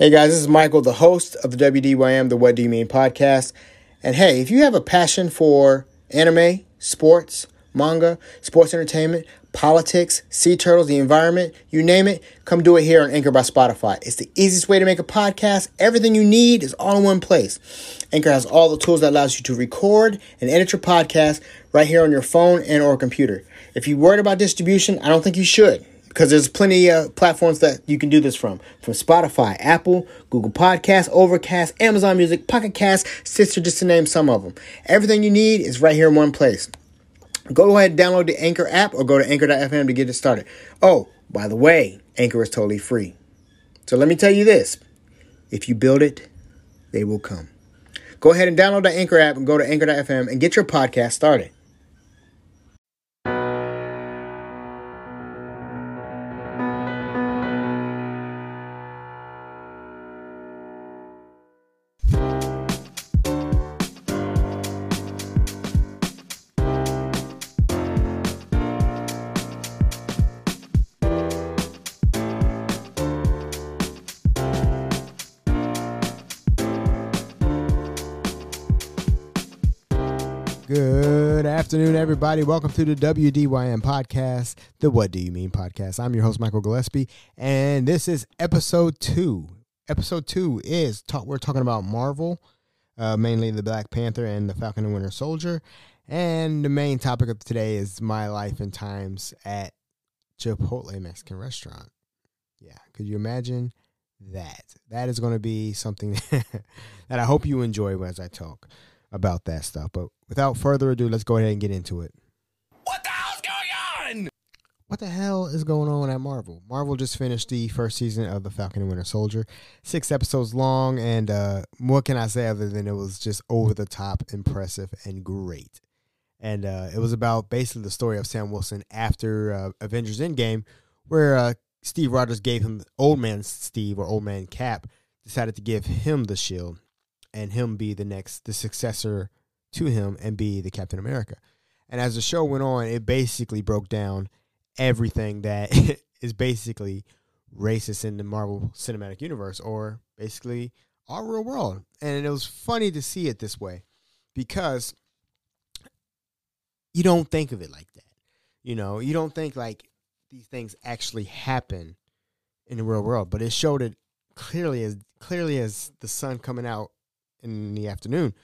Hey guys, this is Michael, the host of the WDYM, the What Do You Mean podcast. And hey, if you have a passion for anime, sports, manga, sports entertainment, politics, sea turtles, the environment, you name it, come do it here on Anchor by Spotify. It's the easiest way to make a podcast. Everything you need is all in one place. Anchor has all the tools that allows you to record and edit your podcast right here on your phone and or computer. If you're worried about distribution, I don't think you should because there's plenty of uh, platforms that you can do this from. From spotify apple google Podcasts, overcast amazon music pocket cast stitcher just to name some of them everything you need is right here in one place. Go ahead and download the anchor app or go to anchor.fm to get it started. Oh by the way anchor is totally free. So let me tell you this. If you build it they will come. Go ahead and download the anchor app and go to anchor.fm and get your podcast started everybody. Welcome to the WDYM podcast, the What Do You Mean podcast. I'm your host, Michael Gillespie, and this is episode two. Episode two is talk. We're talking about Marvel, uh, mainly the Black Panther and the Falcon and Winter Soldier, and the main topic of today is my life and times at Chipotle Mexican restaurant. Yeah, could you imagine that? That is going to be something that I hope you enjoy as I talk about that stuff. But without further ado, let's go ahead and get into it. What the hell's going on? What the hell is going on at Marvel? Marvel just finished the first season of The Falcon and Winter Soldier, six episodes long, and uh, what can I say other than it was just over the top, impressive, and great. And uh, it was about basically the story of Sam Wilson after uh, Avengers Endgame, where uh, Steve Rogers gave him old man Steve or old man Cap decided to give him the shield and him be the next the successor to him and be the Captain America. And as the show went on, it basically broke down everything that is basically racist in the Marvel Cinematic Universe or basically our real world. And it was funny to see it this way because you don't think of it like that. You know, you don't think like these things actually happen in the real world, but it showed it clearly as clearly as the sun coming out in the afternoon.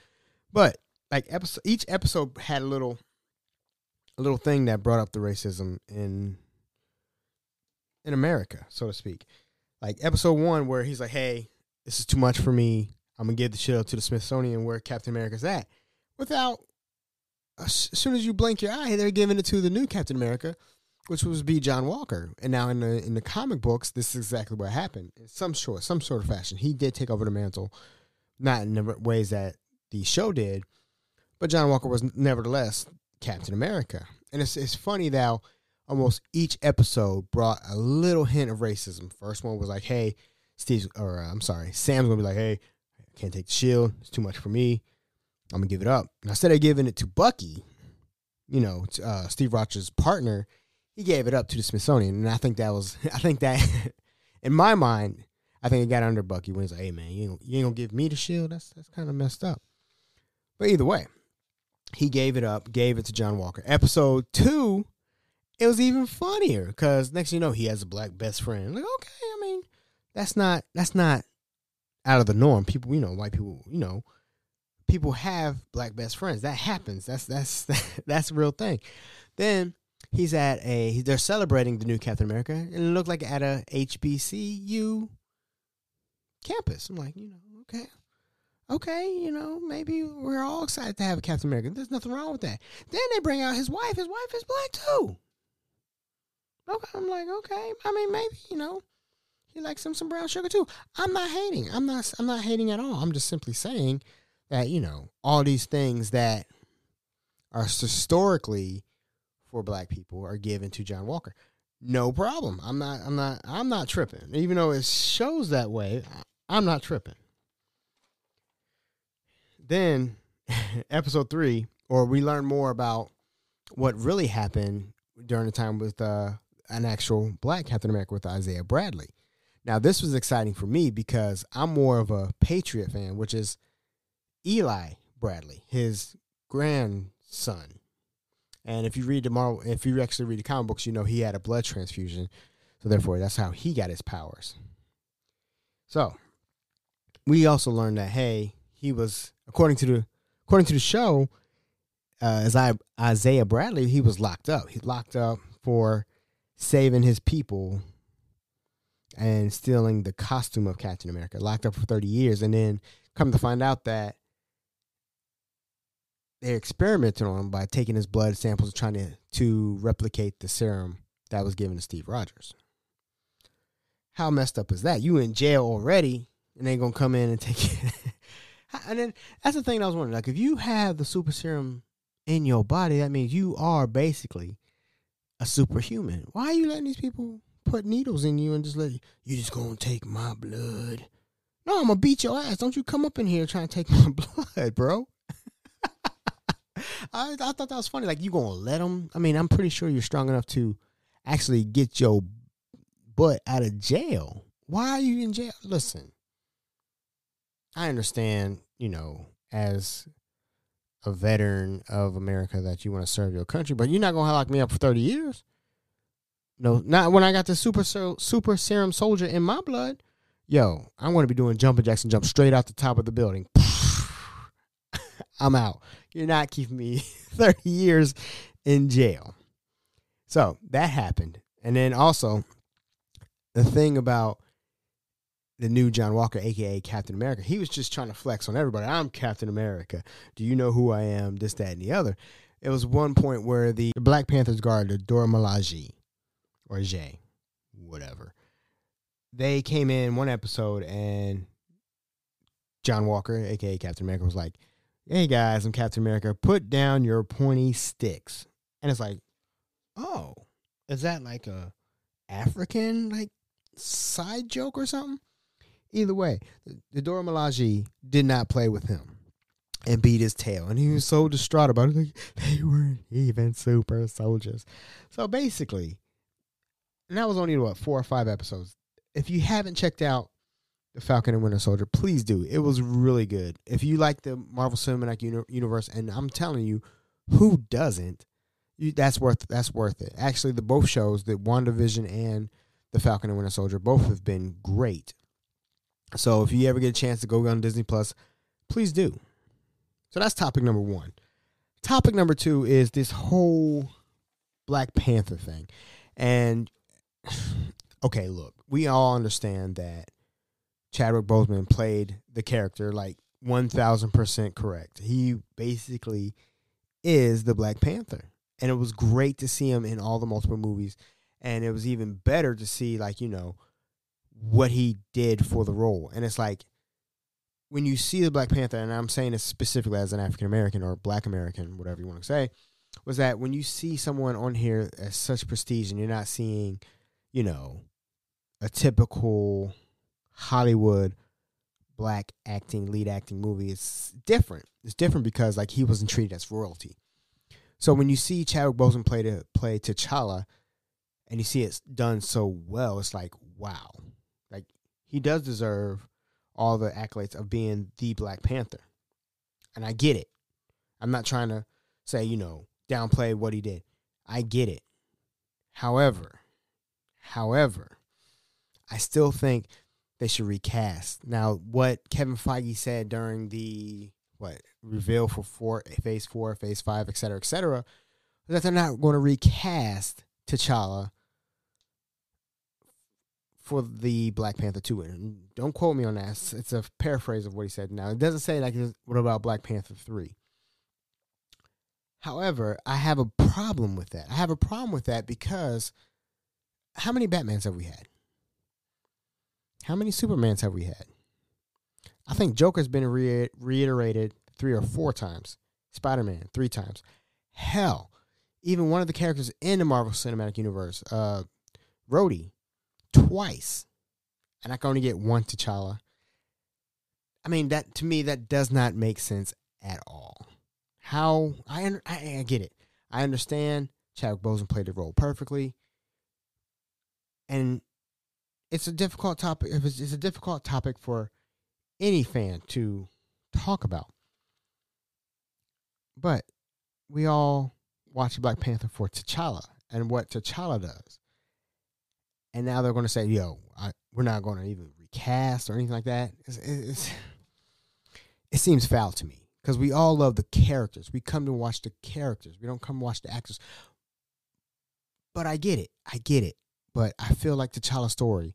But like episode, each episode had a little, a little thing that brought up the racism in in America, so to speak. Like episode one, where he's like, "Hey, this is too much for me. I'm gonna give the shield to the Smithsonian where Captain America's at." Without, as soon as you blink your eye, they're giving it to the new Captain America, which was be John Walker. And now in the in the comic books, this is exactly what happened. In some sort, some sort of fashion, he did take over the mantle not in the ways that the show did, but John Walker was nevertheless Captain America. And it's it's funny that almost each episode brought a little hint of racism. First one was like, "Hey, Steve," or uh, I'm sorry, Sam's gonna be like, "Hey, I can't take the shield. It's too much for me. I'm gonna give it up." And instead of giving it to Bucky, you know, uh, Steve Rogers' partner, he gave it up to the Smithsonian. And I think that was, I think that, in my mind, I think it got under Bucky when he's like, "Hey man, you ain't, you ain't gonna give me the shield? That's that's kind of messed up." But either way, he gave it up, gave it to John Walker. Episode two, it was even funnier because next you know he has a black best friend. Like, okay, I mean, that's not that's not out of the norm. People, you know, white people, you know, people have black best friends. That happens. That's that's that's a real thing. Then he's at a they're celebrating the new Captain America, and it looked like at a HBCU campus. I'm like, you know, okay. Okay, you know, maybe we're all excited to have a Captain America. There's nothing wrong with that. Then they bring out his wife. His wife is black too. Okay, I'm like, okay. I mean, maybe you know, he likes some some brown sugar too. I'm not hating. I'm not. I'm not hating at all. I'm just simply saying that you know all these things that are historically for black people are given to John Walker. No problem. I'm not. I'm not. I'm not tripping. Even though it shows that way, I'm not tripping. Then, episode three, or we learn more about what really happened during the time with uh, an actual black Captain America with Isaiah Bradley. Now, this was exciting for me because I'm more of a Patriot fan, which is Eli Bradley, his grandson. And if you read the Marvel, if you actually read the comic books, you know he had a blood transfusion, so therefore that's how he got his powers. So we also learned that hey, he was according to the according to the show, uh, as I Isaiah Bradley, he was locked up. He locked up for saving his people and stealing the costume of Captain America. Locked up for thirty years, and then come to find out that they experimented on him by taking his blood samples, and trying to to replicate the serum that was given to Steve Rogers. How messed up is that? You in jail already, and they gonna come in and take it. and then that's the thing I was wondering. Like, if you have the super serum in your body, that means you are basically a superhuman. Why are you letting these people put needles in you and just let you? You just gonna take my blood? No, I'm gonna beat your ass. Don't you come up in here trying to take my blood, bro. I, I thought that was funny. Like, you gonna let them? I mean, I'm pretty sure you're strong enough to actually get your butt out of jail. Why are you in jail? Listen, I understand, you know, as a veteran of America that you want to serve your country, but you're not gonna lock me up for 30 years. No, not when I got the super super serum soldier in my blood. Yo, I'm gonna be doing jumping jacks and jump straight out the top of the building. I'm out. You're not keeping me 30 years in jail. So that happened. And then also, the thing about the new John Walker, aka Captain America, he was just trying to flex on everybody. I'm Captain America. Do you know who I am? This, that, and the other. It was one point where the Black Panthers guard, the Dora Milaje, or Jay, whatever, they came in one episode and John Walker, aka Captain America, was like, hey guys, I'm Captain America. Put down your pointy sticks. And it's like, oh, is that like a African like side joke or something? Either way, the Dora did not play with him and beat his tail. And he was so distraught about it. Like, they weren't even super soldiers. So basically, and that was only what, four or five episodes. If you haven't checked out the Falcon and Winter Soldier, please do. It was really good. If you like the Marvel Cinematic Uni- Universe, and I'm telling you, who doesn't? You, that's worth that's worth it. Actually, the both shows, the WandaVision and the Falcon and Winter Soldier, both have been great. So if you ever get a chance to go on Disney Plus, please do. So that's topic number one. Topic number two is this whole Black Panther thing. And okay, look, we all understand that Chadwick Boseman played the character like 1000% correct. He basically is the Black Panther. And it was great to see him in all the multiple movies. And it was even better to see, like, you know, what he did for the role. And it's like, when you see the Black Panther, and I'm saying this specifically as an African American or Black American, whatever you want to say, was that when you see someone on here as such prestige and you're not seeing, you know, a typical Hollywood black acting, lead acting movie it's different. It's different because like he wasn't treated as royalty. So when you see Chadwick Boseman play to play T'Challa, and you see it's done so well, it's like wow, he does deserve all the accolades of being the Black Panther, and I get it. I'm not trying to say you know downplay what he did. I get it. However, however, I still think they should recast. Now, what Kevin Feige said during the what reveal for four, Phase Four, Phase Five, et cetera, et cetera, was that they're not going to recast T'Challa for the Black Panther two. And don't quote me on that. It's, a paraphrase of what he said. Now, it doesn't say like what about Black Panther three. However, I have a problem with that. I have a problem with that because how many Batmans have we had? How many Supermans have we had? I think Joker's been re- reiterated three or four times. Spider Man, three times. Hell, even one of the characters in the Marvel Cinematic Universe, uh, Rhodey, twice. And I can only get one T'Challa. I mean, that to me, that does not make sense at all. How I, I, I get it. I understand Chadwick Boseman played the role perfectly, and it's a difficult topic. It's, it's a difficult topic for any fan to talk about. But we all watch Black Panther for T'Challa and what T'Challa does. And now they're going to say, "Yo, I, we're not going to even recast or anything like that." It's, it's, it seems foul to me because we all love the characters. We come to watch the characters. We don't come watch the actors. But I get it. I get it. But I feel like the T'Challa story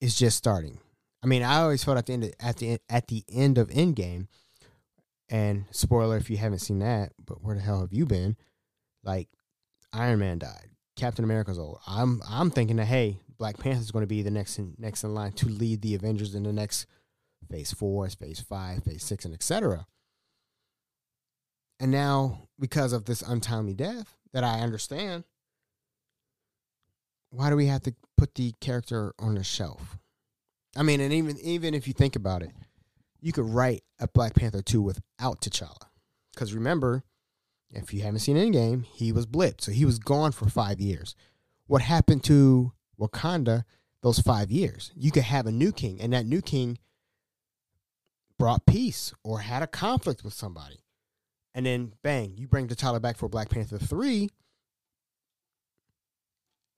is just starting. I mean, I always felt at the end of, at the at the end of Endgame, and spoiler if you haven't seen that, but where the hell have you been? Like, Iron Man died, Captain America's old. I'm I'm thinking that hey, Black Panther is going to be the next in, next in line to lead the Avengers in the next phase four, phase five, phase six, and etc. And now, because of this untimely death that I understand, why do we have to put the character on the shelf? I mean, and even even if you think about it, you could write a Black Panther two without T'Challa, because remember, if you haven't seen Endgame, he was blipped, so he was gone for five years. What happened to Wakanda those five years? You could have a new king, and that new king brought peace or had a conflict with somebody, and then bang, you bring the T'Challa back for Black Panther three,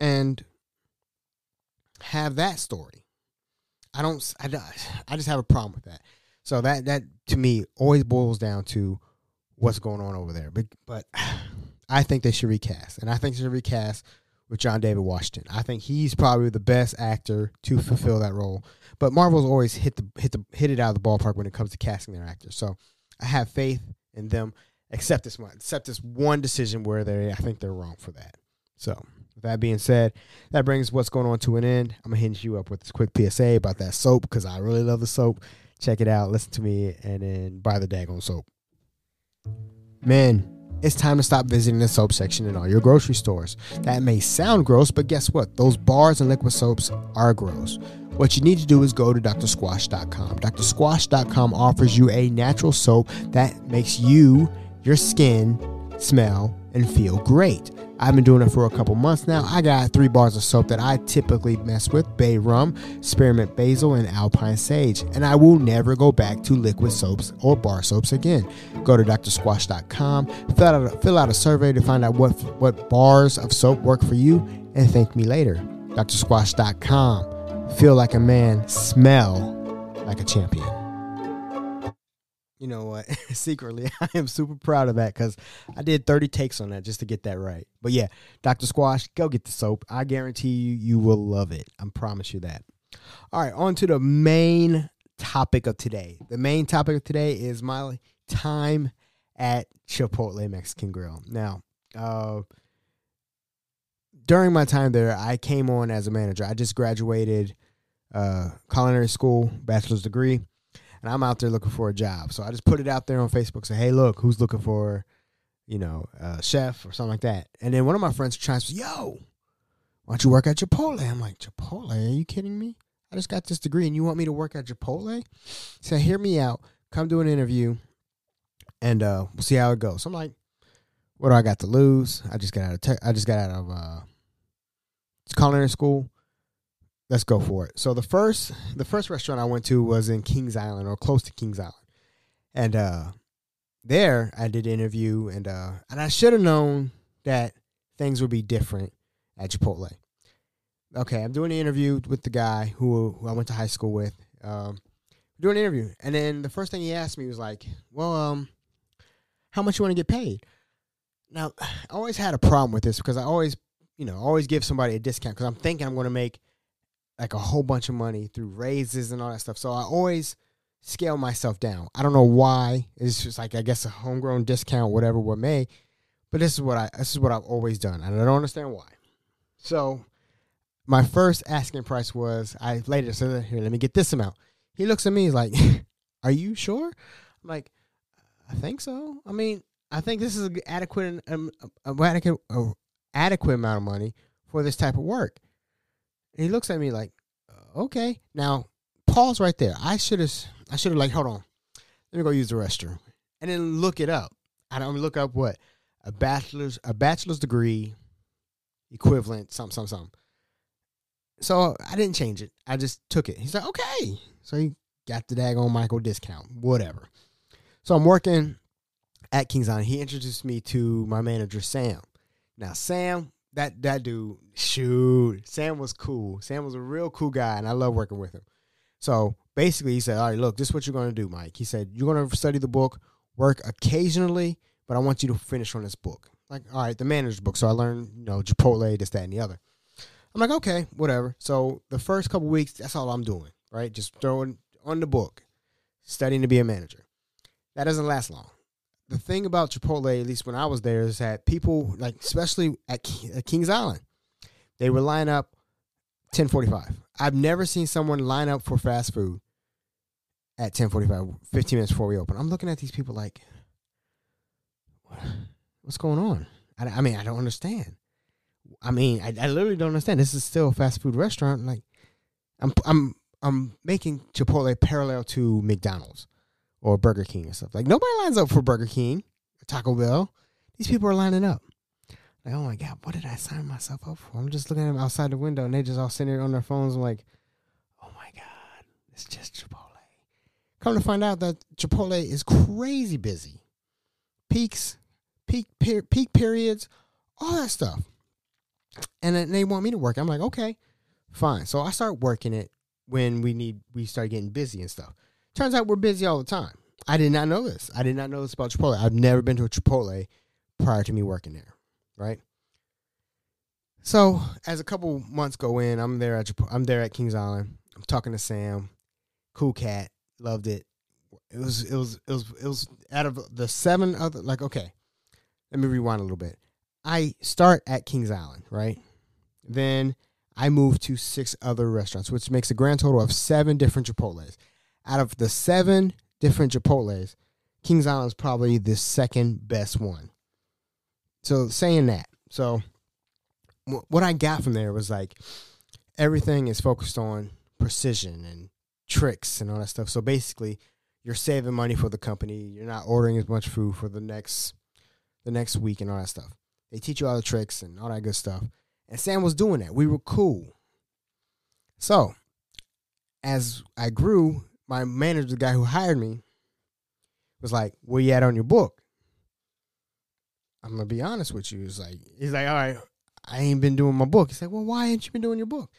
and have that story. I don't. I, I just have a problem with that. So that that to me always boils down to what's going on over there. But but I think they should recast, and I think they should recast with John David Washington. I think he's probably the best actor to fulfill that role. But Marvel's always hit the hit the hit it out of the ballpark when it comes to casting their actors. So I have faith in them. Except this one, except this one decision where they I think they're wrong for that. So with that being said, that brings what's going on to an end. I'm gonna hinge you up with this quick PSA about that soap because I really love the soap. Check it out, listen to me, and then buy the daggone soap. Man, it's time to stop visiting the soap section in all your grocery stores. That may sound gross, but guess what? Those bars and liquid soaps are gross. What you need to do is go to drsquatch.com. drsquatch.com offers you a natural soap that makes you, your skin, smell and feel great. I've been doing it for a couple months now. I got three bars of soap that I typically mess with Bay Rum, Spearmint Basil, and Alpine Sage. And I will never go back to liquid soaps or bar soaps again. Go to drsquatch.com, fill out a, fill out a survey to find out what, what bars of soap work for you, and thank me later. drsquatch.com. Feel like a man, smell like a champion you know what? Secretly, I am super proud of that because I did 30 takes on that just to get that right. But yeah, Dr. Squatch, go get the soap. I guarantee you, you will love it. I promise you that. All right, on to the main topic of today. The main topic of today is my time at Chipotle Mexican Grill. Now, uh, during my time there, I came on as a manager. I just graduated uh, culinary school, bachelor's degree and I'm out there looking for a job. So I just put it out there on Facebook, say, hey, look, who's looking for, you know, a chef or something like that. And then one of my friends tries to, yo, why don't you work at Chipotle? I'm like, Chipotle? Are you kidding me? I just got this degree and you want me to work at Chipotle? So hear me out. Come do an interview and uh, we'll see how it goes. So I'm like, what do I got to lose? I just got out of te- I just got out of uh, culinary school let's go for it. So the first the first restaurant I went to was in Kings Island or close to Kings Island. And uh there I did an interview and uh and I should have known that things would be different at Chipotle. Okay, I'm doing an interview with the guy who, who I went to high school with. Um doing an interview. And then the first thing he asked me was like, Well, um, how much you want to get paid? Now, I always had a problem with this because I always, you know, always give somebody a discount because I'm thinking I'm going to make like a whole bunch of money through raises and all that stuff. So I always scale myself down. I don't know why. It's just like I guess a homegrown discount, whatever what may. But this is what I this is what I've always done. And I don't understand why. So my first asking price was I later said, here, let me get this amount. He looks at me, he's like, Are you sure? I'm like, I think so. I mean, I think this is an adequate um, adequate uh, adequate amount of money for this type of work. And he looks at me like, uh, okay. Now, pause right there. I should have, I should have like, hold on. Let me go use the restroom. And then look it up. I don't look up what? A bachelor's, a bachelor's degree equivalent, something, something, something. So I didn't change it. I just took it. He's like, okay. So he got the daggone Michael discount, whatever. So I'm working at Kings Island. He introduced me to my manager, Sam. Now, Sam, that that dude, shoot, Sam was cool. Sam was a real cool guy, and I love working with him. So basically, he said, "All right, look, this is what you're going to do, Mike." He said, "You're going to study the book, work occasionally, but I want you to finish on this book." Like, all right, the manager's book. So I learned, you know, Chipotle, this, that, and the other. I'm like, okay, whatever. So the first couple weeks, that's all I'm doing, right? Just throwing on the book, studying to be a manager. That doesn't last long. The thing about Chipotle, at least when I was there, is that people, like especially at, at Kings Island, they would line up 10:45. I've never seen someone line up for fast food at 10:45, 15 minutes before we open. I'm looking at these people like, what's going on? I, I mean, I don't understand. I mean, I, I literally don't understand. This is still a fast food restaurant. Like, I'm I'm I'm making Chipotle parallel to McDonald's or Burger King or stuff. Like nobody lines up for Burger King, or Taco Bell. These people are lining up. Like, oh my god, what did I sign myself up for? I'm just looking at them outside the window, and they just all sitting there on their phones. I'm like, oh my god, it's just Chipotle. Come to find out that Chipotle is crazy busy. Peaks, peak per, peak periods, all that stuff. And then they want me to work. I'm like, okay, fine. So I start working it when we need we start getting busy and stuff. Turns out we're busy all the time. I did not know this. I did not know this about Chipotle. I've never been to a Chipotle prior to me working there, right? So as a couple months go in, I'm there at Chipotle, I'm there at Kings Island. I'm talking to Sam, cool cat, loved it. It was it was it was it was out of the seven other like okay, let me rewind a little bit. I start at Kings Island, right? Then I move to six other restaurants, which makes a grand total of seven different Chipotles. Out of the seven different Chipotles, Kings Island is probably the second best one. So saying that, so what I got from there was like everything is focused on precision and tricks and all that stuff. So basically, you're saving money for the company. You're not ordering as much food for the next the next week and all that stuff. They teach you all the tricks and all that good stuff. And Sam was doing that. We were cool. So, as I grew, my manager, the guy who hired me, was like, "Where you at on your book?" I'm gonna be honest with you. He's like, he's like, "All right, I ain't been doing my book." He's like, "Well, why ain't you been doing your book?"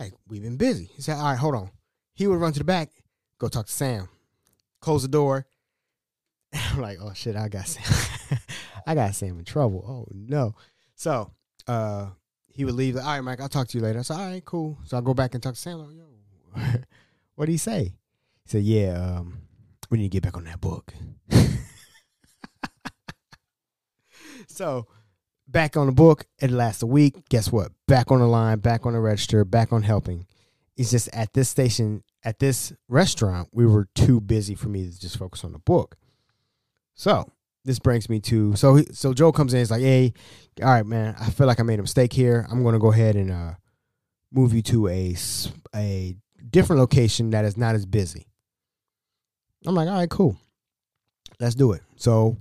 Like, we've been busy. He said, "All right, hold on." He would run to the back, go talk to Sam, close the door. I'm like, "Oh shit, I got Sam." I got Sam in trouble. Oh no. So uh he would leave. All right, Mike, I'll talk to you later. I said, all right, cool. So I go back and talk to Sam. Like, Yo, what did he say? He said, yeah, um, we need to get back on that book. so back on the book. It lasts a week. Guess what? Back on the line, back on the register, back on helping. It's just at this station, at this restaurant, we were too busy for me to just focus on the book. So this brings me to so so Joe comes in. He's like, "Hey, all right, man. I feel like I made a mistake here. I'm going to go ahead and uh, move you to a a different location that is not as busy." I'm like, "All right, cool. Let's do it." So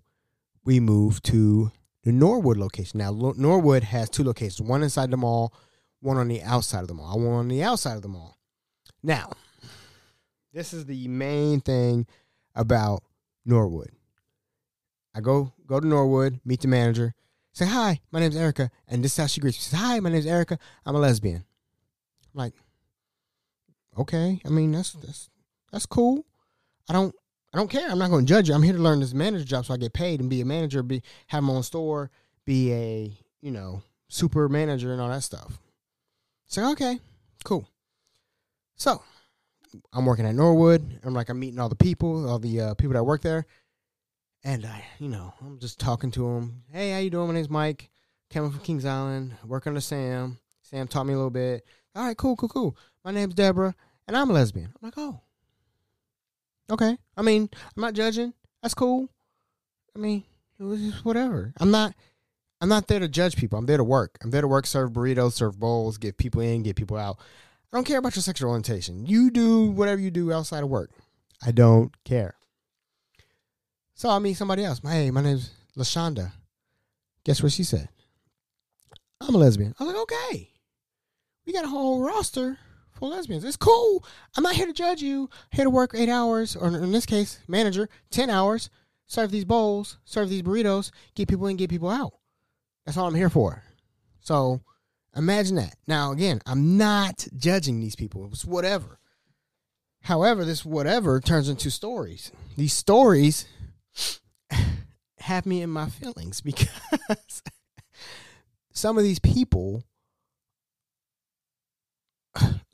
we move to the Norwood location. Now Norwood has two locations: one inside the mall, one on the outside of the mall. I want on the outside of the mall. Now, this is the main thing about Norwood I go go to Norwood, meet the manager, say hi, my name's Erica, and this is how she greets me. She says, Hi, my name's Erica. I'm a lesbian. I'm like, okay. I mean, that's that's that's cool. I don't I don't care. I'm not going to judge you. I'm here to learn this manager job, so I get paid and be a manager, be have my own store, be a you know super manager and all that stuff. So okay, cool. So I'm working at Norwood. I'm like I'm meeting all the people, all the uh, people that work there. And I, you know, I'm just talking to them. Hey, how you doing? My name's Mike. Coming from Kings Island. Working under Sam. Sam taught me a little bit. All right, cool, cool, cool. My name's Deborah, and I'm a lesbian. I'm like, oh, okay. I mean, I'm not judging. That's cool. I mean, it was just whatever. I'm not. I'm not there to judge people. I'm there to work. I'm there to work, serve burritos, serve bowls, get people in, get people out. I don't care about your sexual orientation. You do whatever you do outside of work. I don't care. So I meet somebody else. Hey, my name's Lashonda. Guess what she said? I'm a lesbian. I was like, okay. we got a whole roster for lesbians. It's cool. I'm not here to judge you. I'm here to work eight hours, or in this case, manager, 10 hours, serve these bowls, serve these burritos, get people in, get people out. That's all I'm here for. So imagine that. Now, again, I'm not judging these people. It's whatever. However, this whatever turns into stories. These stories have me in my feelings because some of these people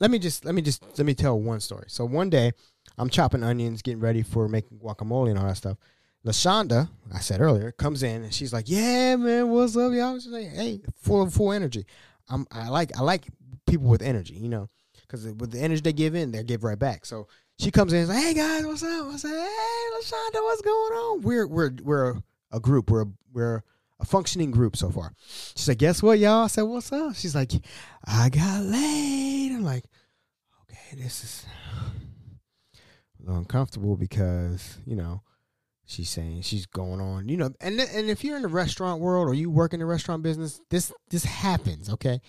let me just let me just let me tell one story. So one day I'm chopping onions, getting ready for making guacamole and all that stuff. Lashonda, I said earlier, comes in and she's like, "Yeah, man, what's up, y'all?" She's like, "Hey, full of full energy." I'm I like I like people with energy, you know, because with the energy they give in, they give right back. So she comes in and says, "Hey guys, what's up?" I said, "Hey, Lashonda, what's going on?" We're we're we're a group. We're we're a functioning group so far. She's like, "Guess what, y'all?" I said, "What's up?" She's like, "I got laid." I'm like, "Okay, this is uncomfortable because you know." She's saying she's going on, you know, and and if you're in the restaurant world or you work in the restaurant business, this this happens, okay?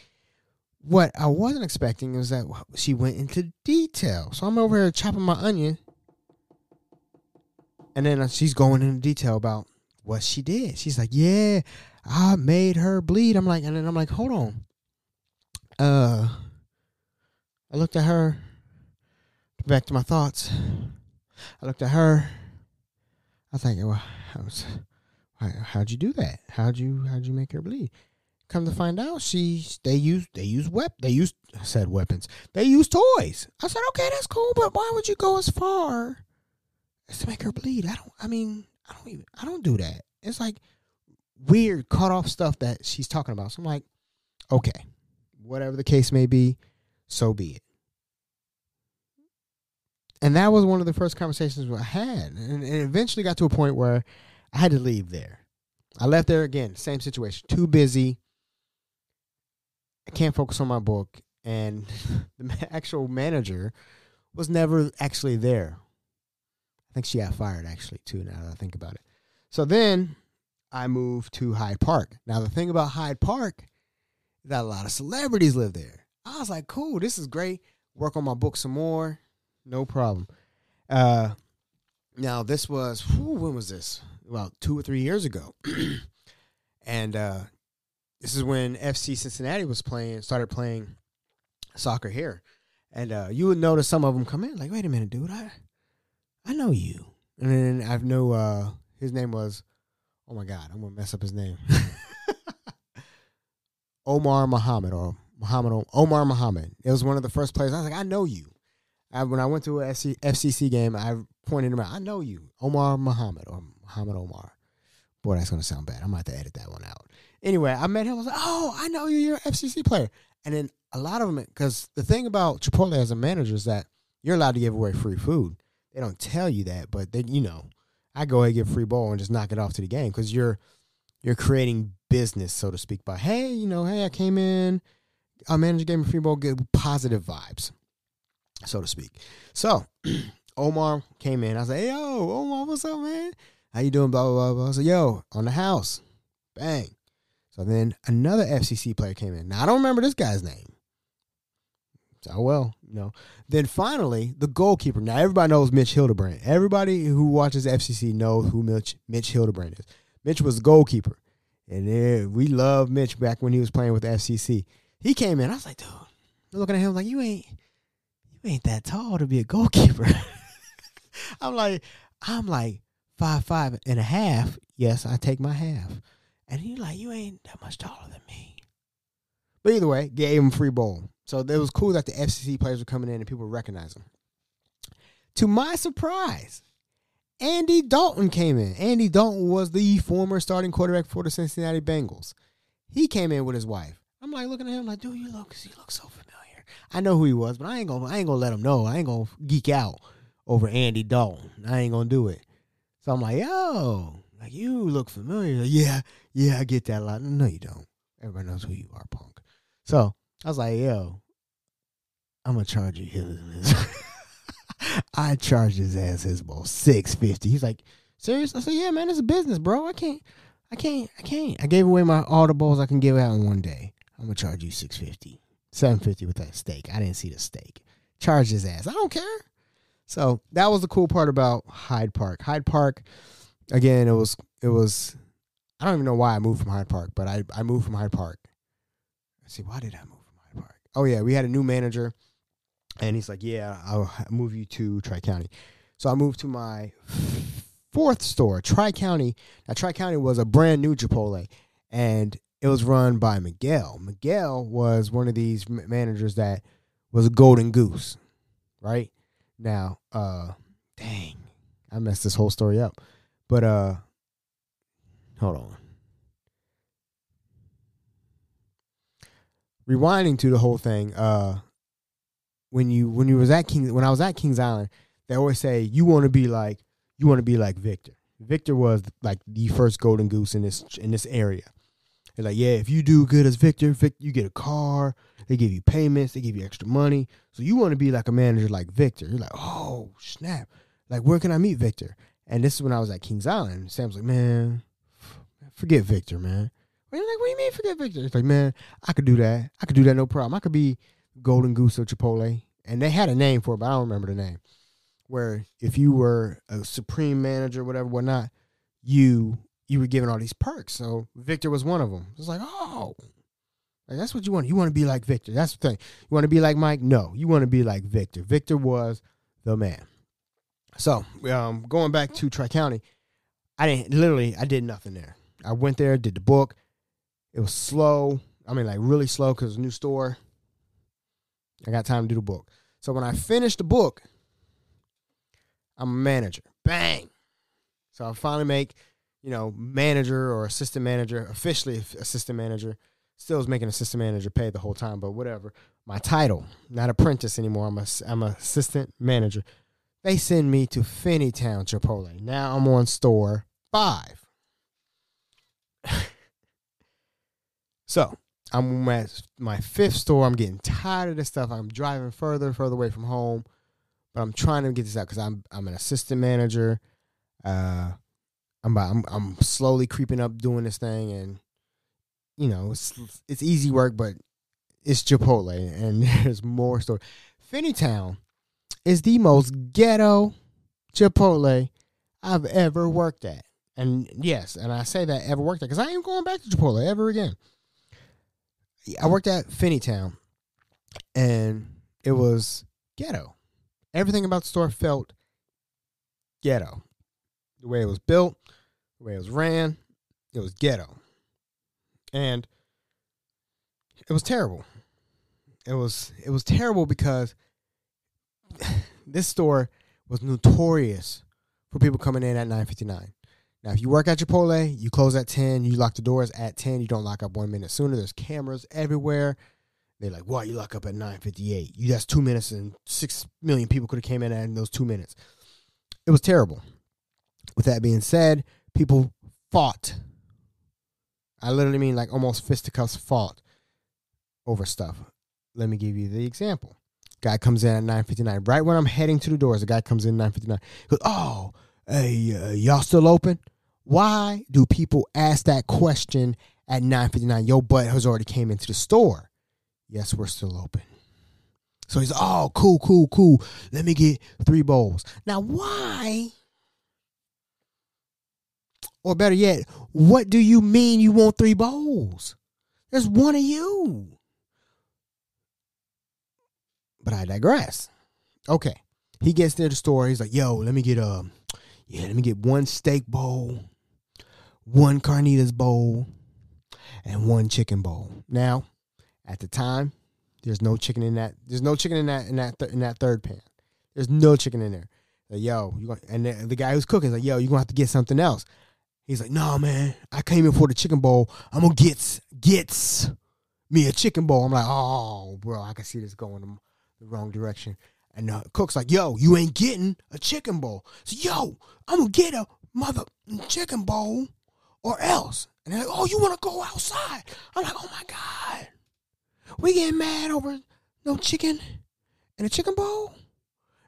What I wasn't expecting was that she went into detail. So I'm over here chopping my onion, and then she's going into detail about what she did. She's like, "Yeah, I made her bleed." I'm like, and then I'm like, "Hold on." Uh, I looked at her. Back to my thoughts. I looked at her. I think, well, I was, how'd you do that? How'd you how'd you make her bleed? Come to find out, she they use they use wep they use said weapons. They use toys. I said, okay, that's cool, but why would you go as far as to make her bleed? I don't. I mean, I don't even. I don't do that. It's like weird cut off stuff that she's talking about. So I'm like, okay, whatever the case may be, so be it. And that was one of the first conversations I had, and it eventually got to a point where I had to leave there. I left there again, same situation, too busy. I can't focus on my book, and the actual manager was never actually there. I think she got fired actually too. Now that I think about it. So then I moved to Hyde Park. Now the thing about Hyde Park is that a lot of celebrities live there. I was like, cool, this is great. Work on my book some more. No problem. Uh, now this was whew, when was this? About two or three years ago, and uh, this is when FC Cincinnati was playing, started playing soccer here, and uh, you would notice some of them come in like, wait a minute, dude, I, I know you, and then I know uh, his name was, oh my god, I'm gonna mess up his name, Omar Muhammad or Muhammad Omar Muhammad. It was one of the first players. I was like, I know you. I, when I went to a FC, FCC game, I pointed him out. I know you, Omar Muhammad or Muhammad Omar. Boy, that's gonna sound bad. I'm gonna have to edit that one out. Anyway, I met him. I was like, "Oh, I know you. You're an FCC player." And then a lot of them, because the thing about Chipotle as a manager is that you're allowed to give away free food. They don't tell you that, but they, you know, I go ahead and get free bowl and just knock it off to the game because you're you're creating business, so to speak. By hey, you know, hey, I came in, our manager gave me free bowl, get positive vibes, so to speak. So Omar came in. I was like, hey, yo, Omar, what's up, man? How you doing? Blah, blah, blah, blah. I said, yo, on the house. Bang. So then another FCC player came in. Now, I don't remember this guy's name. So, oh, well, you know. Then finally, the goalkeeper. Now, everybody knows Mitch Hildebrandt. Everybody who watches FCC knows who Mitch, Mitch Hildebrandt is. Mitch was the goalkeeper. And then we loved Mitch back when he was playing with the FCC. He came in. I was like, dude, looking at him like, you ain't, ain't that tall to be a goalkeeper. I'm like, I'm like five five and a half. Yes, I take my half. And he's like, you ain't that much taller than me. But either way, gave him free bowl. So it was cool that the FCC players were coming in and people recognized him. To my surprise, Andy Dalton came in. Andy Dalton was the former starting quarterback for the Cincinnati Bengals. He came in with his wife. I'm like looking at him like, dude, you look, you look so familiar. I know who he was, but I ain't gonna, I ain't gonna let him know. I ain't gonna geek out over Andy Dalton. I ain't gonna do it. So I'm like, yo, like you look familiar. Like, yeah, yeah, I get that a lot. No, you don't. Everybody knows who you are, punk. So I was like, yo, I'm gonna charge you his. I charged his ass his ball six fifty. He's like, serious? I said, yeah, man, it's a business, bro. I can't, I can't, I can't. I gave away my all the balls I can give out in one day. I'm gonna charge you six fifty. Seven fifty with that steak. I didn't see the steak. Charge his ass. I don't care. So that was the cool part about Hyde Park. Hyde Park, again, it was it was. I don't even know why I moved from Hyde Park, but I I moved from Hyde Park. Let's see, why did I move from Hyde Park? Oh yeah, we had a new manager, and he's like, "Yeah, I'll move you to Tri County." So I moved to my fourth store, Tri County. Now Tri County was a brand new Chipotle, and it was run by Miguel. Miguel was one of these managers that was a golden goose, right? Now, uh, dang, I messed this whole story up. But uh, hold on. Rewinding to the whole thing, uh, when you when you was at King when I was at Kings Island, they always say you want to be like you want to be like Victor. Victor was like the first golden goose in this in this area. They're like, yeah, if you do good as Victor, Vic, you get a car. They give you payments. They give you extra money. So you want to be like a manager like Victor. You're like, oh snap! Like where can I meet Victor? And this is when I was at Kings Island. Sam's like, man, forget Victor, man. And like, what do you mean forget Victor? It's like, man, I could do that. I could do that no problem. I could be Golden Goose or Chipotle. And they had a name for it, but I don't remember the name. Where if you were a supreme manager, whatever, whatnot, you you were given all these perks. So Victor was one of them. It's like, oh, like, that's what you want. You want to be like Victor. That's the thing. You want to be like Mike? No, you want to be like Victor. Victor was the man. So um, going back to Tri County, I didn't literally. I did nothing there. I went there, did the book. It was slow. I mean, like really slow because new store. I got time to do the book. So when I finished the book, I'm a manager. Bang. So I finally make, you know, manager or assistant manager, officially assistant manager. Still is making assistant manager pay the whole time, but whatever. My title, not apprentice anymore. I'm a, I'm assistant manager. They send me to Finneytown Chipotle. Now I'm on store five. so I'm at my fifth store. I'm getting tired of this stuff. I'm driving further and further away from home, but I'm trying to get this out because I'm I'm an assistant manager. Uh, I'm, I'm I'm slowly creeping up doing this thing, and you know it's it's easy work, but it's Chipotle, and there's more store. Finneytown is the most ghetto Chipotle I've ever worked at, and yes, and I say that ever worked at because I ain't going back to Chipotle ever again. I worked at Finneytown, and it was ghetto. Everything about the store felt ghetto. The way it was built, the way it was ran, it was ghetto. And it was terrible. It was it was terrible because this store was notorious for people coming in at 9:59. Now, if you work at Chipotle, you close at 10, you lock the doors at 10, you don't lock up one minute sooner. There's cameras everywhere. They're like, why you lock up at 9.58? You that's two minutes and six million people could have came in in those two minutes. It was terrible. With that being said, people fought. I literally mean like almost fisticuffs fought over stuff. Let me give you the example. Guy comes in at 9.59. Right when I'm heading to the doors, the guy comes in at 9.59. He goes, oh, hey, uh, y'all still open? Why do people ask that question at 9:59? Your butt has already came into the store. Yes, we're still open. So he's oh cool, cool, cool. Let me get three bowls. Now why? Or better yet, what do you mean you want three bowls? There's one of you. But I digress. Okay. He gets near the store. He's like, yo, let me get a yeah, let me get one steak bowl, one carnitas bowl, and one chicken bowl. Now, at the time, there's no chicken in that. There's no chicken in that in that th- in that third pan. There's no chicken in there. Like, yo, you and the, the guy who's cooking is like, yo, you're gonna have to get something else. He's like, no, man, I came in for the chicken bowl. I'm gonna get gets me a chicken bowl. I'm like, oh, bro, I can see this going the wrong direction. And the cook's like, yo, you ain't getting a chicken bowl. So, yo, I'm gonna get a mother chicken bowl or else. And they're like, oh, you wanna go outside? I'm like, oh my God. We getting mad over no chicken and a chicken bowl?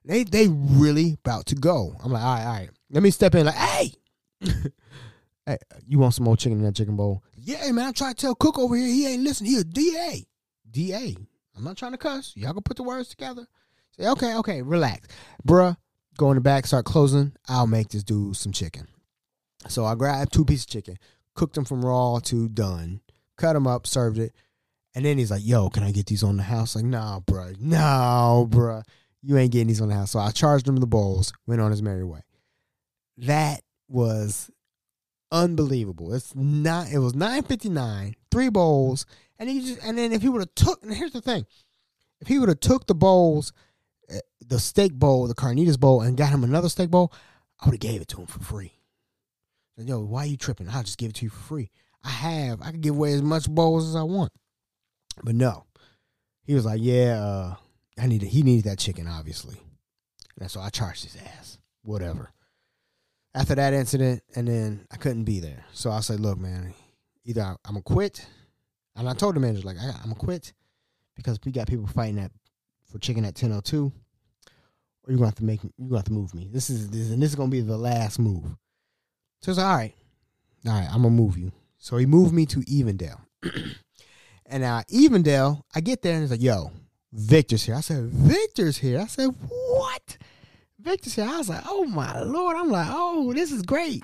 They they really about to go. I'm like, all right, all right. Let me step in like, hey. hey, you want some more chicken in that chicken bowl? Yeah, man, I try to tell Cook over here, he ain't listening. He a DA. DA. I'm not trying to cuss. Y'all gonna put the words together. Say, okay, okay, relax. Bruh, go in the back, start closing. I'll make this dude some chicken. So I grabbed two pieces of chicken, cooked them from raw to done, cut them up, served it. And then he's like, yo, can I get these on the house? Like, nah, bruh. No, bruh. You ain't getting these on the house. So I charged him the bowls, went on his merry way. That was unbelievable. It's not it was 959, three bowls, and he just and then if he would have took and here's the thing. If he would have took the bowls, eh, the steak bowl, the carnitas bowl, and got him another steak bowl, I would have gave it to him for free. Said, Yo, why are you tripping? I'll just give it to you for free. I have. I can give away as much bowls as I want. But no. He was like, Yeah, uh, I need he needed that chicken, obviously. And so I charged his ass. Whatever. After that incident, and then I couldn't be there. So I said, Look, man, either I, I'm gonna quit. And I told the manager, like, I, I'm gonna quit because we got people fighting at for chicken at 1002 or you're gonna have to make you're gonna have to move me. This is this and this is gonna be the last move. So it's like, all right, all right, I'm gonna move you. So he moved me to Evendale. and now Evendale, I get there and it's like, yo, Victor's here. I said, Victor's here. I said, what? Victor's here. I was like, oh my lord. I'm like, oh, this is great.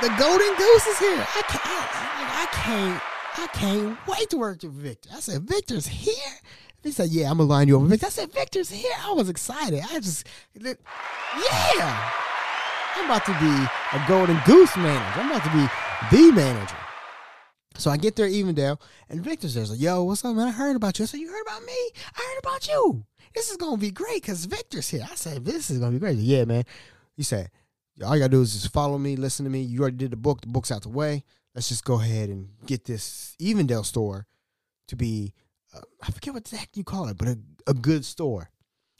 The golden goose is here. I can't, I, I can't, I can't wait to work with Victor. I said, Victor's here. He said, yeah, I'm gonna line you over. Victor. I said, Victor's here. I was excited. I just, yeah. I'm about to be a golden goose manager. I'm about to be the manager. So I get there, Evendale, and Victor says, Yo, what's up, man? I heard about you. I said, You heard about me? I heard about you. This is to be great because Victor's here. I said, This is to be great. Yeah, man. He said, All you got to do is just follow me, listen to me. You already did the book. The book's out the way. Let's just go ahead and get this Evendale store to be, uh, I forget what the heck you call it, but a, a good store.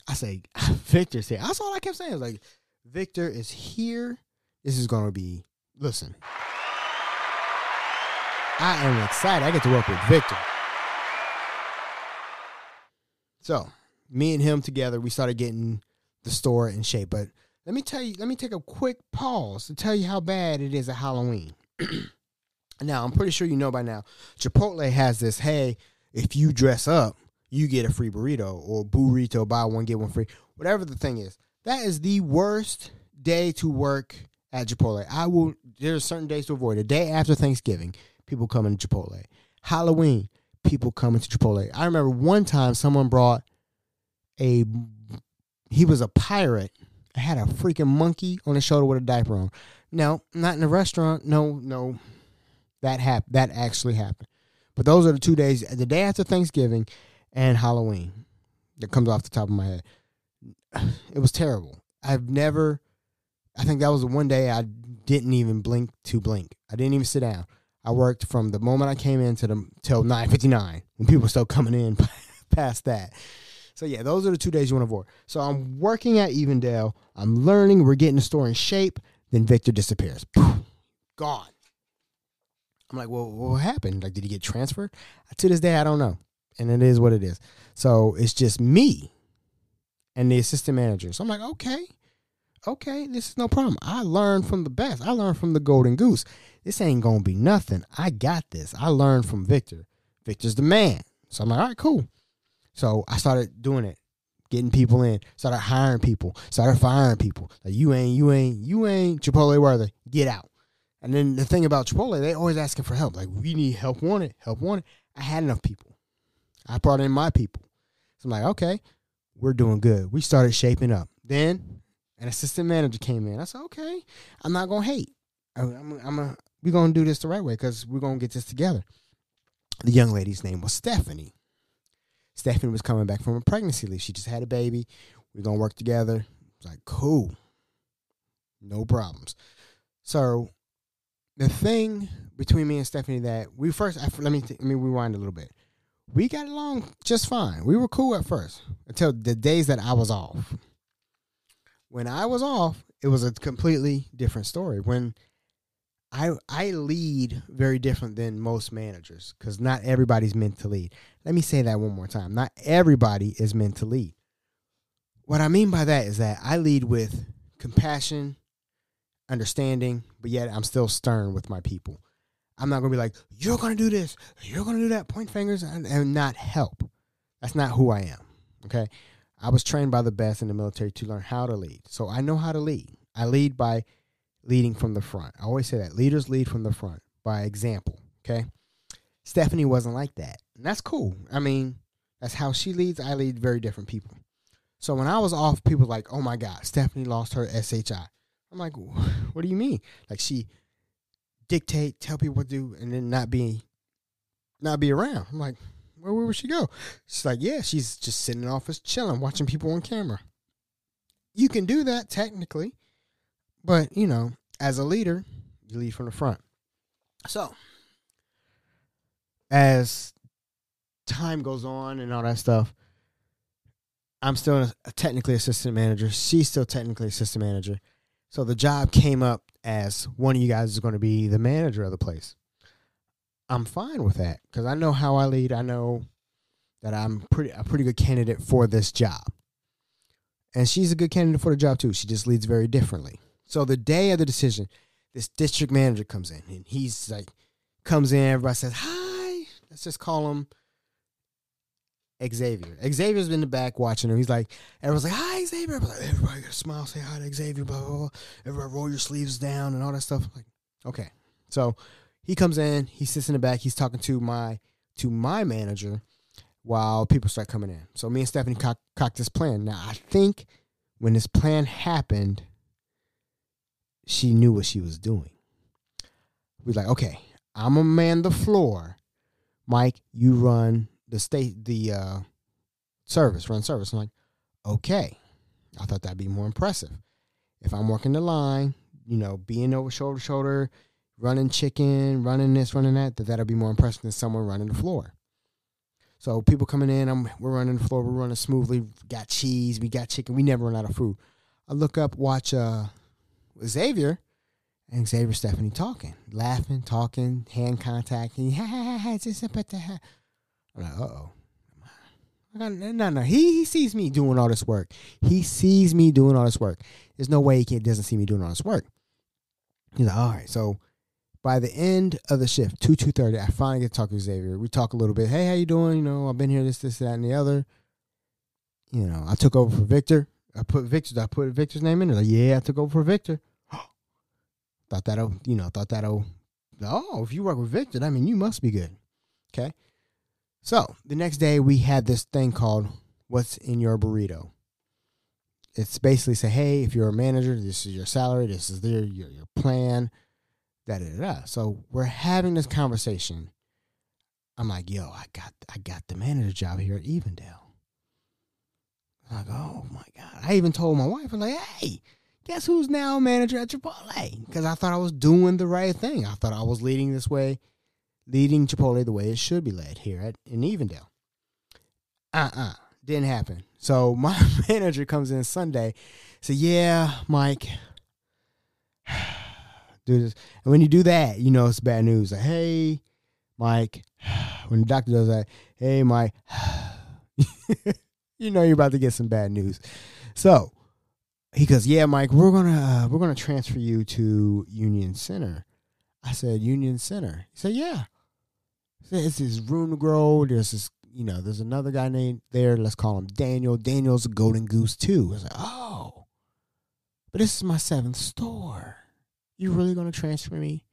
I say, Victor's here. That's all I kept saying. I was like, Victor is here. This is to be, listen. I am excited. I get to work with Victor. So, me and him together, we started getting the store in shape. But let me tell you, let me take a quick pause to tell you how bad it is at Halloween. now, I'm pretty sure you know by now, Chipotle has this hey, if you dress up, you get a free burrito or burrito, buy one, get one free. Whatever the thing is. That is the worst day to work at Chipotle. I will, there's certain days to avoid. The day after Thanksgiving, people coming to Chipotle. Halloween, people coming to Chipotle. I remember one time someone brought a he was a pirate. had a freaking monkey on his shoulder with a diaper on. No, not in a restaurant. No, no. That happened. That actually happened. But those are the two days: the day after Thanksgiving and Halloween. That comes off the top of my head. It was terrible. I've never. I think that was the one day I didn't even blink to blink. I didn't even sit down. I worked from the moment I came in to the till nine fifty nine when people were still coming in past that. So yeah, those are the two days you want to avoid. So I'm working at Evendale. I'm learning. We're getting the store in shape. Then Victor disappears. Gone. I'm like, well, what happened? Like, did he get transferred? To this day, I don't know. And it is what it is. So it's just me and the assistant manager. So I'm like, okay, okay, this is no problem. I learned from the best. I learned from the golden goose. This ain't gonna be nothing. I got this. I learned from Victor. Victor's the man. So I'm like, all right, cool. So I started doing it, getting people in, started hiring people, started firing people. Like you ain't, you ain't, you ain't Chipotle worthy. Get out. And then the thing about Chipotle, they always asking for help. Like we need help wanted, help wanted. I had enough people. I brought in my people. So I'm like, okay, we're doing good. We started shaping up. Then an assistant manager came in. I said, okay, I'm not gonna hate. I'm, I'm a, we're gonna do this the right way because we're gonna get this together. The young lady's name was Stephanie. Stephanie was coming back from a pregnancy leave. She just had a baby. We're gonna work together. It's like cool, no problems. So the thing between me and Stephanie that we first let me let me rewind a little bit. We got along just fine. We were cool at first until the days that I was off. When I was off, it was a completely different story. When I I lead very different than most managers because not everybody's meant to lead. Let me say that one more time. Not everybody is meant to lead. What I mean by that is that I lead with compassion, understanding, but yet I'm still stern with my people. I'm not gonna be like, you're gonna do this, you're gonna do that, point fingers and, and not help. That's not who I am. Okay. I was trained by the best in the military to learn how to lead. So I know how to lead. I lead by leading from the front. I always say that leaders lead from the front by example. Okay. Stephanie wasn't like that. And that's cool. I mean, that's how she leads. I lead very different people. So when I was off, people like, oh my God, Stephanie lost her SHI. I'm like, what do you mean? Like she dictate, tell people what to do, and then not be not be around. I'm like, where, where would she go? She's like, yeah, she's just sitting in office chilling, watching people on camera. You can do that technically, but you know, as a leader, you lead from the front. So, as time goes on and all that stuff, I'm still a, technically assistant manager. She's still technically assistant manager. So the job came up as one of you guys is going to be the manager of the place. I'm fine with that because I know how I lead. I know that I'm pretty a pretty good candidate for this job. And she's a good candidate for the job too. She just leads very differently. So the day of the decision, this district manager comes in and he's like comes in, everybody says, Hi. Let's just call him Xavier. Xavier's been in the back watching him. He's like, everyone's like, hi, Xavier. Like, everybody got a smile, say hi to Xavier, blah, blah, blah. Everybody roll your sleeves down and all that stuff. Like, okay. So he comes in, he sits in the back, he's talking to my to my manager while people start coming in. So me and Stephanie cock, cocked this plan. Now I think when this plan happened, she knew what she was doing. We was like, okay, I'm a man the floor. Mike, you run the state the uh, service, run service. I'm like, okay. I thought that'd be more impressive. If I'm working the line, you know, being over shoulder to shoulder, running chicken, running this, running that, that that'll be more impressive than someone running the floor. So people coming in, I'm we're running the floor, we're running smoothly. Got cheese, we got chicken, we never run out of food. I look up, watch uh Xavier, and Xavier Stephanie talking, laughing, talking, hand contact, and ha ha ha just up at. I'm like, uh oh. No, no, he, he sees me doing all this work. He sees me doing all this work. There's no way he can, doesn't see me doing all this work. He's like, all right. So by the end of the shift, two two thirty, I finally get to talk to Xavier. We talk a little bit. Hey, how you doing? You know, I've been here, this, this, that, and the other. You know, I took over for Victor. I put Victor. I put Victor's name in there. Like, yeah, I took over for Victor. thought that'll, oh, you know, thought that'll. Oh, oh, if you work with Victor, I mean, you must be good. Okay. So the next day we had this thing called "What's in Your Burrito." It's basically say, "Hey, if you're a manager, this is your salary, this is their your your plan." Da da da. So we're having this conversation. I'm like, "Yo, I got I got the manager job here at Evendale." I'm like, "Oh my god!" I even told my wife, "I'm like, hey." Guess who's now manager at Chipotle? Because I thought I was doing the right thing. I thought I was leading this way leading Chipotle the way it should be led here at in Evendale. Uh uh-uh, uh, did not happen. So my manager comes in Sunday, say, "Yeah, Mike, do this." And when you do that, you know it's bad news. Like, hey, Mike. When the doctor does that, hey, Mike, you know you're about to get some bad news. So he goes, "Yeah, Mike, we're gonna uh, we're gonna transfer you to Union Center." I said, "Union Center." He said, "Yeah." There's this room to grow. There's this, you know, there's another guy named there. Let's call him Daniel. Daniel's a golden goose too. I was like, oh, but this is my seventh store. You really gonna transfer me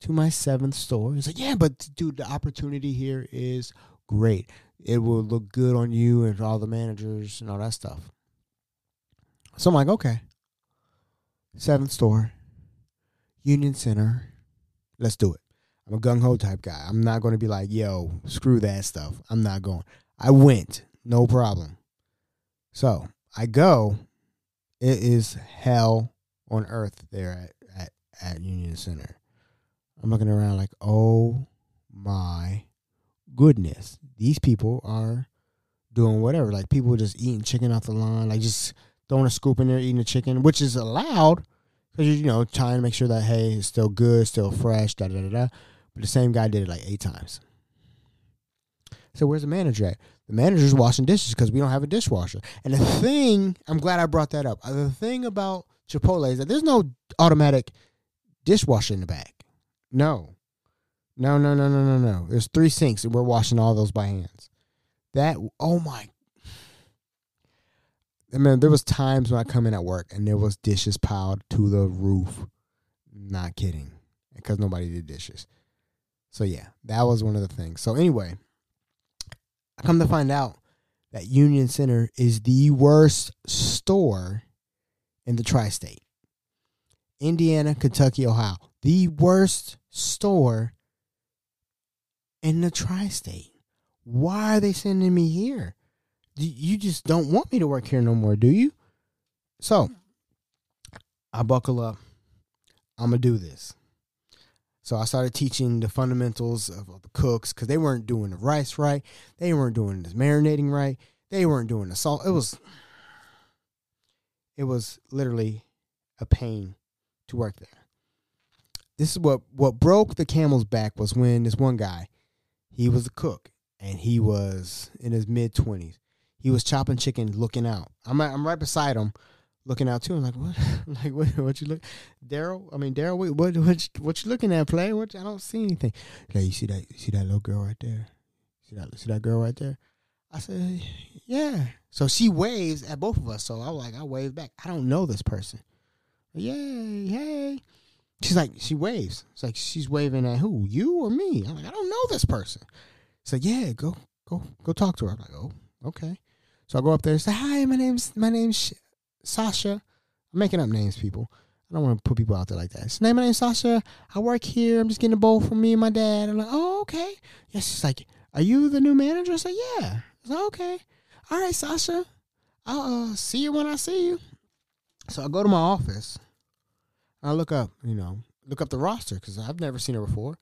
to my seventh store? He's like, yeah, but dude, the opportunity here is great. It will look good on you and all the managers and all that stuff. So I'm like, okay. Seventh store, Union Center. Let's do it. I'm a gung ho type guy. I'm not going to be like, yo, screw that stuff. I'm not going. I went, no problem. So I go. It is hell on earth there at, at, at Union Center. I'm looking around like, oh my goodness. These people are doing whatever. Like people just eating chicken off the line, like just throwing a scoop in there, eating the chicken, which is allowed because you know trying to make sure that hey, it's still good, still fresh, da da da da. But the same guy did it like eight times. So where's the manager at? The manager's washing dishes because we don't have a dishwasher. And the thing, I'm glad I brought that up. Uh, the thing about Chipotle is that there's no automatic dishwasher in the back. No. No, no, no, no, no, no. There's three sinks, and we're washing all those by hands. That oh my. I mean, there was times when I come in at work and there was dishes piled to the roof. Not kidding, because nobody did dishes. So yeah, that was one of the things. So anyway, I come to find out that Union Center is the worst store in the tri-state. Indiana, Kentucky, Ohio. The worst store in the tri-state. Why are they sending me here? You just don't want me to work here no more, do you? So, I buckle up. I'm gonna do this. So I started teaching the fundamentals of, the cooks because they weren't doing the rice right. They weren't doing the marinating right. They weren't doing the salt. It was, it was literally a pain to work there. This is what what broke the camel's back was when this one guy, he was a cook and he was in his mid twenties. He was chopping chicken, looking out. I'm I'm right beside him, looking out too. I'm like, what? like what? What you look, Daryl? I mean, Daryl, what, what? What? What you looking at, play? What? I don't see anything. Like, you see that? You see that little girl right there? See that? See that girl right there? I said, yeah. So she waves at both of us. So I was like, I wave back. I don't know this person. Yay, hey. She's like, she waves. It's like she's waving at who? You or me? I'm like, I don't know this person. So yeah, go, go, go talk to her. I'm like, oh, okay. So I go up there and say, hi, my name's my name's Sasha. I'm making up names, people. I don't want to put people out there like that. So, name my name's Sasha. I work here. I'm just getting a bowl from me and my dad. I'm like, oh, okay. Yeah, she's like, are you the new manager? I said, yeah. I said, okay. All right, Sasha. I'll uh, see you when I see you. So I go to my office. I look up, you know, look up the roster because I've never seen her before,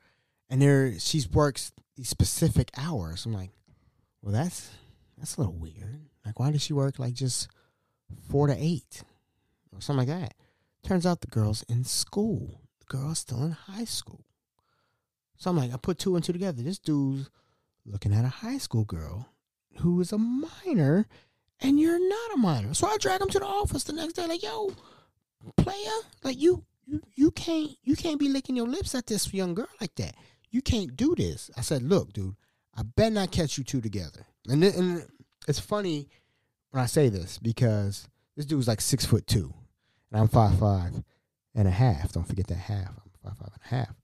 and there she's works these specific hours. I'm like, well, that's that's a little weird. Like, why does she work like just four to eight or something like that? Turns out the girl's in school. The girl's still in high school. So I'm like, I put two and two together. This dude's looking at a high school girl who is a minor, and you're not a minor. So I drag him to the office the next day, like, yo, player, like you, you, you can't, you can't be licking your lips at this young girl like that. You can't do this. I said, look, dude, I bet not catch you two together. And, and it's funny when I say this because this dude's like six foot two, and I'm five five and a half. Don't forget that half. I'm five five and a half.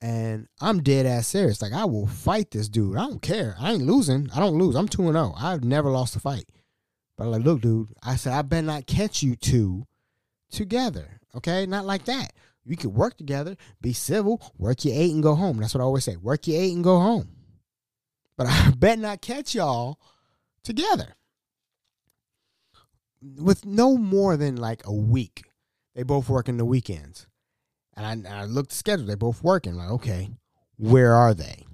And I'm dead ass serious. Like I will fight this dude. I don't care. I ain't losing. I don't lose. I'm two and zero. I've never lost a fight. But I'm like, look, dude. I said I better not catch you two together. Okay, not like that. We could work together, be civil, work your eight and go home. That's what I always say. Work your eight and go home. But I bet not catch y'all together. With no more than like a week. They both work in the weekends. And I, and I looked the schedule. They both working. Like, okay, where are they?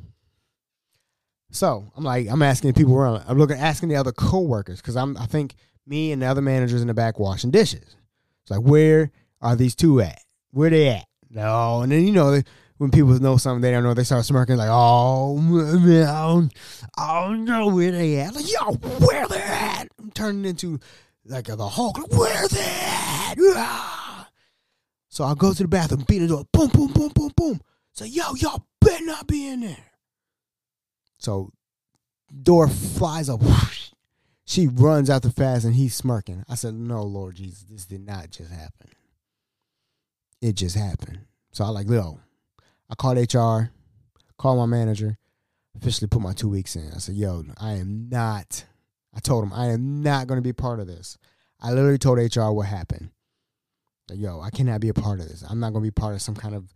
So I'm like, I'm asking people around. I'm looking, asking the other coworkers because I'm. I think me and the other managers in the back washing dishes. It's like, where are these two at? Where they at? No, and then you know when people know something they don't know, they start smirking like, oh, man, I don't, I don't know where they at. Like, yo, where they at? I'm turning into like the Hulk. Like, where they at? Ah. So I go to the bathroom, beat the door, boom, boom, boom, boom, boom. Say, yo, y'all better not be in there. So door flies up. She runs out the fast and he's smirking. I said, No, Lord Jesus, this did not just happen. It just happened. So I like, yo, I called HR, called my manager, officially put my two weeks in. I said, yo, I am not, I told him, I am not going to be part of this. I literally told HR what happened. Yo, I cannot be a part of this. I'm not going to be part of some kind of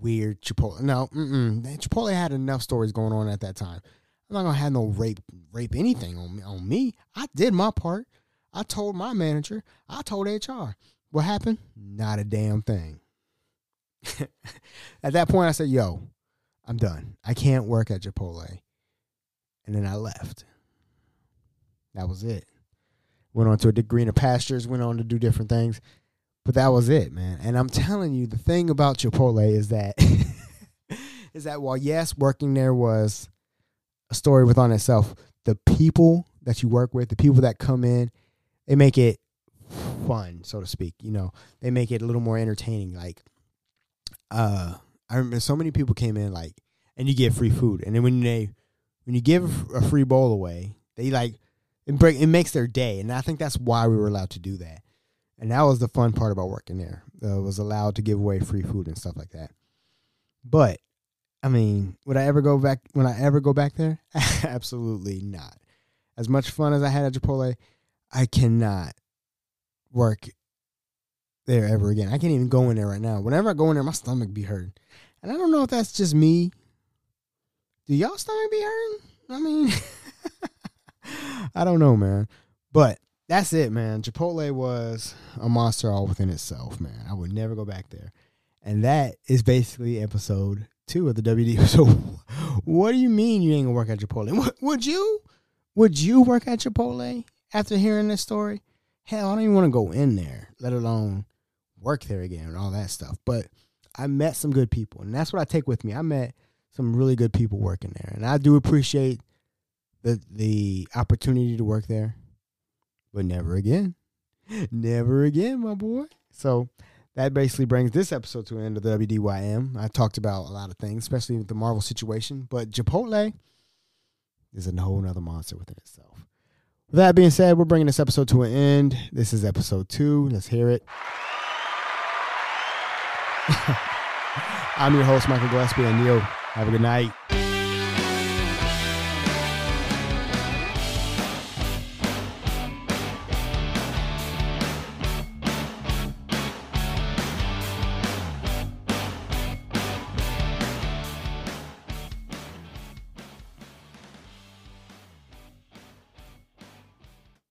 weird Chipotle. No, mm-mm. Chipotle had enough stories going on at that time. I'm not gonna have no rape, rape anything on me. On me, I did my part. I told my manager. I told HR. What happened? Not a damn thing. at that point, I said, "Yo, I'm done. I can't work at Chipotle." And then I left. That was it. Went on to a greener pastures. Went on to do different things. But that was it, man. And I'm telling you, the thing about Chipotle is that is that while yes, working there was a story within itself, the people that you work with, the people that come in, they make it fun, so to speak. You know, they make it a little more entertaining. Like, uh, I remember so many people came in like, and you get free food, and then when they when you give a free bowl away, they like it break it makes their day, and I think that's why we were allowed to do that, and that was the fun part about working there. Uh, was allowed to give away free food and stuff like that. But I mean, would I ever go back? When I ever go back there? Absolutely not. As much fun as I had at Chipotle, I cannot work there ever again. I can't even go in there right now. Whenever I go in there, my stomach be hurting, and I don't know if that's just me. Do y'all stomach be hurting? I mean, I don't know, man. But that's it, man. Chipotle was a monster all within itself, man. I would never go back there. And that is basically episode two of the WD. So, what do you mean you ain't gonna work at Chipotle? Would you? Would you work at Chipotle after hearing this story? Hell, I don't even want to go in there, let alone work there again and all that stuff. But I met some good people, and that's what I take with me. I met some really good people working there, and I do appreciate the the opportunity to work there. But never again, never again, my boy. So that basically brings this episode to an end of the WDYM. I talked about a lot of things, especially with the Marvel situation, but Chipotle is a whole nother monster within itself. With that being said, we're bringing this episode to an end. This is episode two. Let's hear it. I'm your host, Michael Gillespie, and yo, have a good night.